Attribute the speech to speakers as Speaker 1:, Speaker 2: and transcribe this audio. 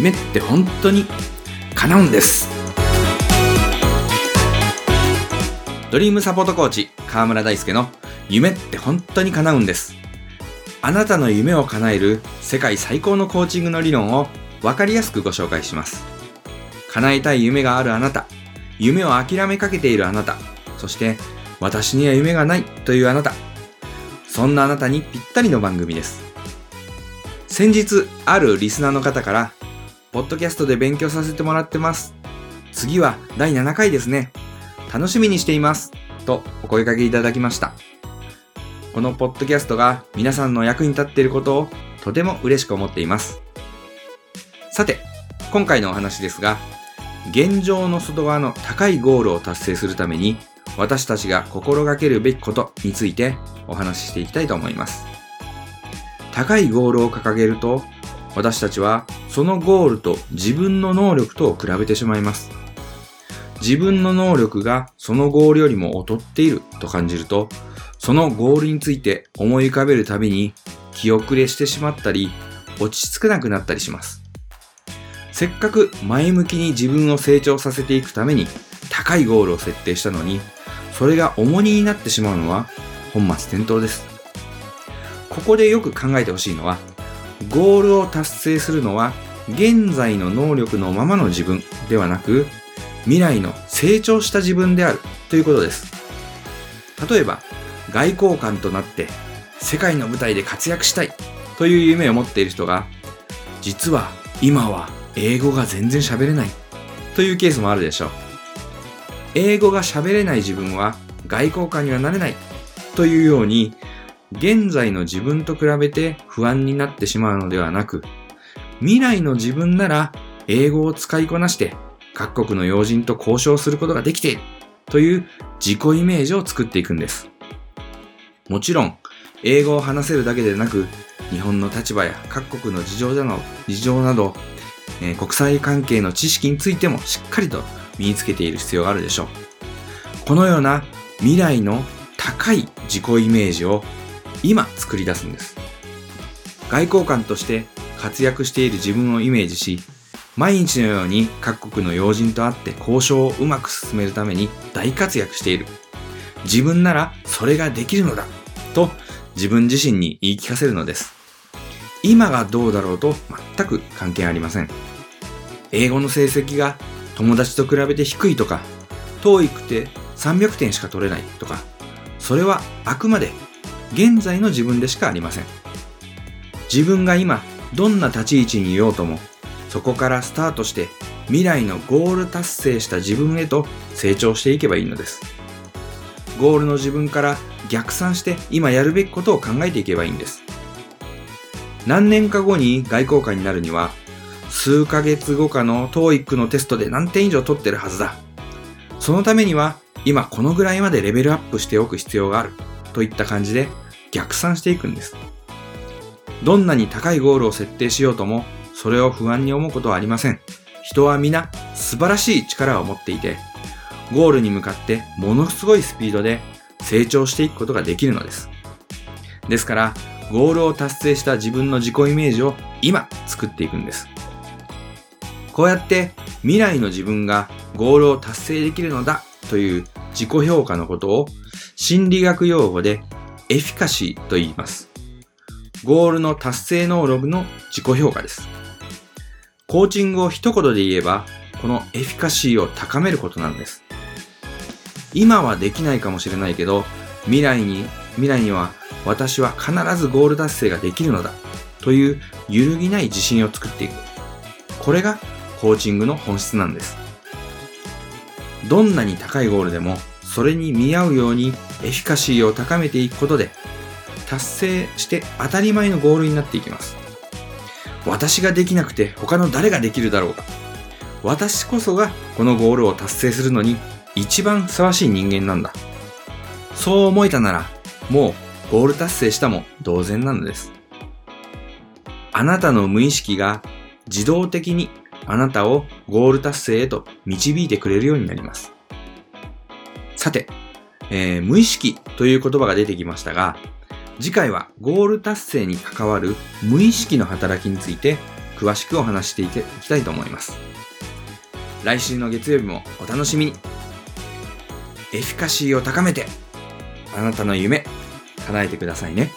Speaker 1: 夢って本当に叶うんです。ドリームサポートコーチ川村大輔の夢って本当に叶うんです。あなたの夢を叶える世界最高のコーチングの理論を分かりやすくご紹介します。叶えたい夢があるあなた。夢を諦めかけているあなた。そして私には夢がないというあなた。そんなあなたにぴったりの番組です。先日あるリスナーの方からポッドキャストで勉強させてもらってます。次は第7回ですね。楽しみにしています。とお声掛けいただきました。このポッドキャストが皆さんの役に立っていることをとても嬉しく思っています。さて今回のお話ですが現状の外側の高いゴールを達成するために私たちが心がけるべきことについてお話ししていきたいと思います。高いゴールを掲げると私たちはそのゴールと自分の能力とを比べてしまいます。自分の能力がそのゴールよりも劣っていると感じるとそのゴールについて思い浮かべるたびに気遅れしてしまったり落ち着かなくなったりします。せっかく前向きに自分を成長させていくために高いゴールを設定したのにそれが重荷になってしまうのは本末転倒です。ここでよく考えてほしいのは、ゴールを達成するのは現在の能力のままの自分ではなく、未来の成長した自分であるということです。例えば、外交官となって世界の舞台で活躍したいという夢を持っている人が、実は今は英語が全然喋れないというケースもあるでしょう。英語が喋れない自分は外交官にはなれないというように、現在の自分と比べて不安になってしまうのではなく、未来の自分なら英語を使いこなして各国の要人と交渉することができているという自己イメージを作っていくんです。もちろん、英語を話せるだけでなく、日本の立場や各国の事情など、事情など、えー、国際関係の知識についてもしっかりと身につけている必要があるでしょう。このような未来の高い自己イメージを今作り出すんです。外交官として活躍している自分をイメージし、毎日のように各国の要人と会って交渉をうまく進めるために大活躍している。自分ならそれができるのだと自分自身に言い聞かせるのです。今がどうだろうと全く関係ありません。英語の成績が友達と比べて低いとか、TOEIC って300点しか取れないとか、それはあくまで現在の自分でしかありません。自分が今どんな立ち位置にいようとも、そこからスタートして未来のゴール達成した自分へと成長していけばいいのです。ゴールの自分から逆算して今やるべきことを考えていけばいいんです。何年か後に外交官になるには数ヶ月後かの TOEIC のテストで何点以上取ってるはずだ。そのためには今このぐらいまでレベルアップしておく必要がある。といった感じで逆算していくんです。どんなに高いゴールを設定しようとも、それを不安に思うことはありません。人は皆素晴らしい力を持っていて、ゴールに向かってものすごいスピードで成長していくことができるのです。ですから、ゴールを達成した自分の自己イメージを今作っていくんです。こうやって未来の自分がゴールを達成できるのだという自己評価のことを心理学用語でエフィカシーと言います。ゴールの達成能力の自己評価です。コーチングを一言で言えば、このエフィカシーを高めることなんです。今はできないかもしれないけど、未来に、未来には私は必ずゴール達成ができるのだという揺るぎない自信を作っていく。これがコーチングの本質なんです。どんなに高いゴールでも、それに見合うようにエフィカシーを高めていくことで、達成して当たり前のゴールになっていきます。私ができなくて他の誰ができるだろうか。私こそがこのゴールを達成するのに一番ふさわしい人間なんだ。そう思えたなら、もうゴール達成したも同然なのです。あなたの無意識が自動的にあなたをゴール達成へと導いてくれるようになります。さて、えー、無意識という言葉が出てきましたが、次回はゴール達成に関わる無意識の働きについて詳しくお話していきたいと思います。来週の月曜日もお楽しみに。エフィカシーを高めて、あなたの夢、叶えてくださいね。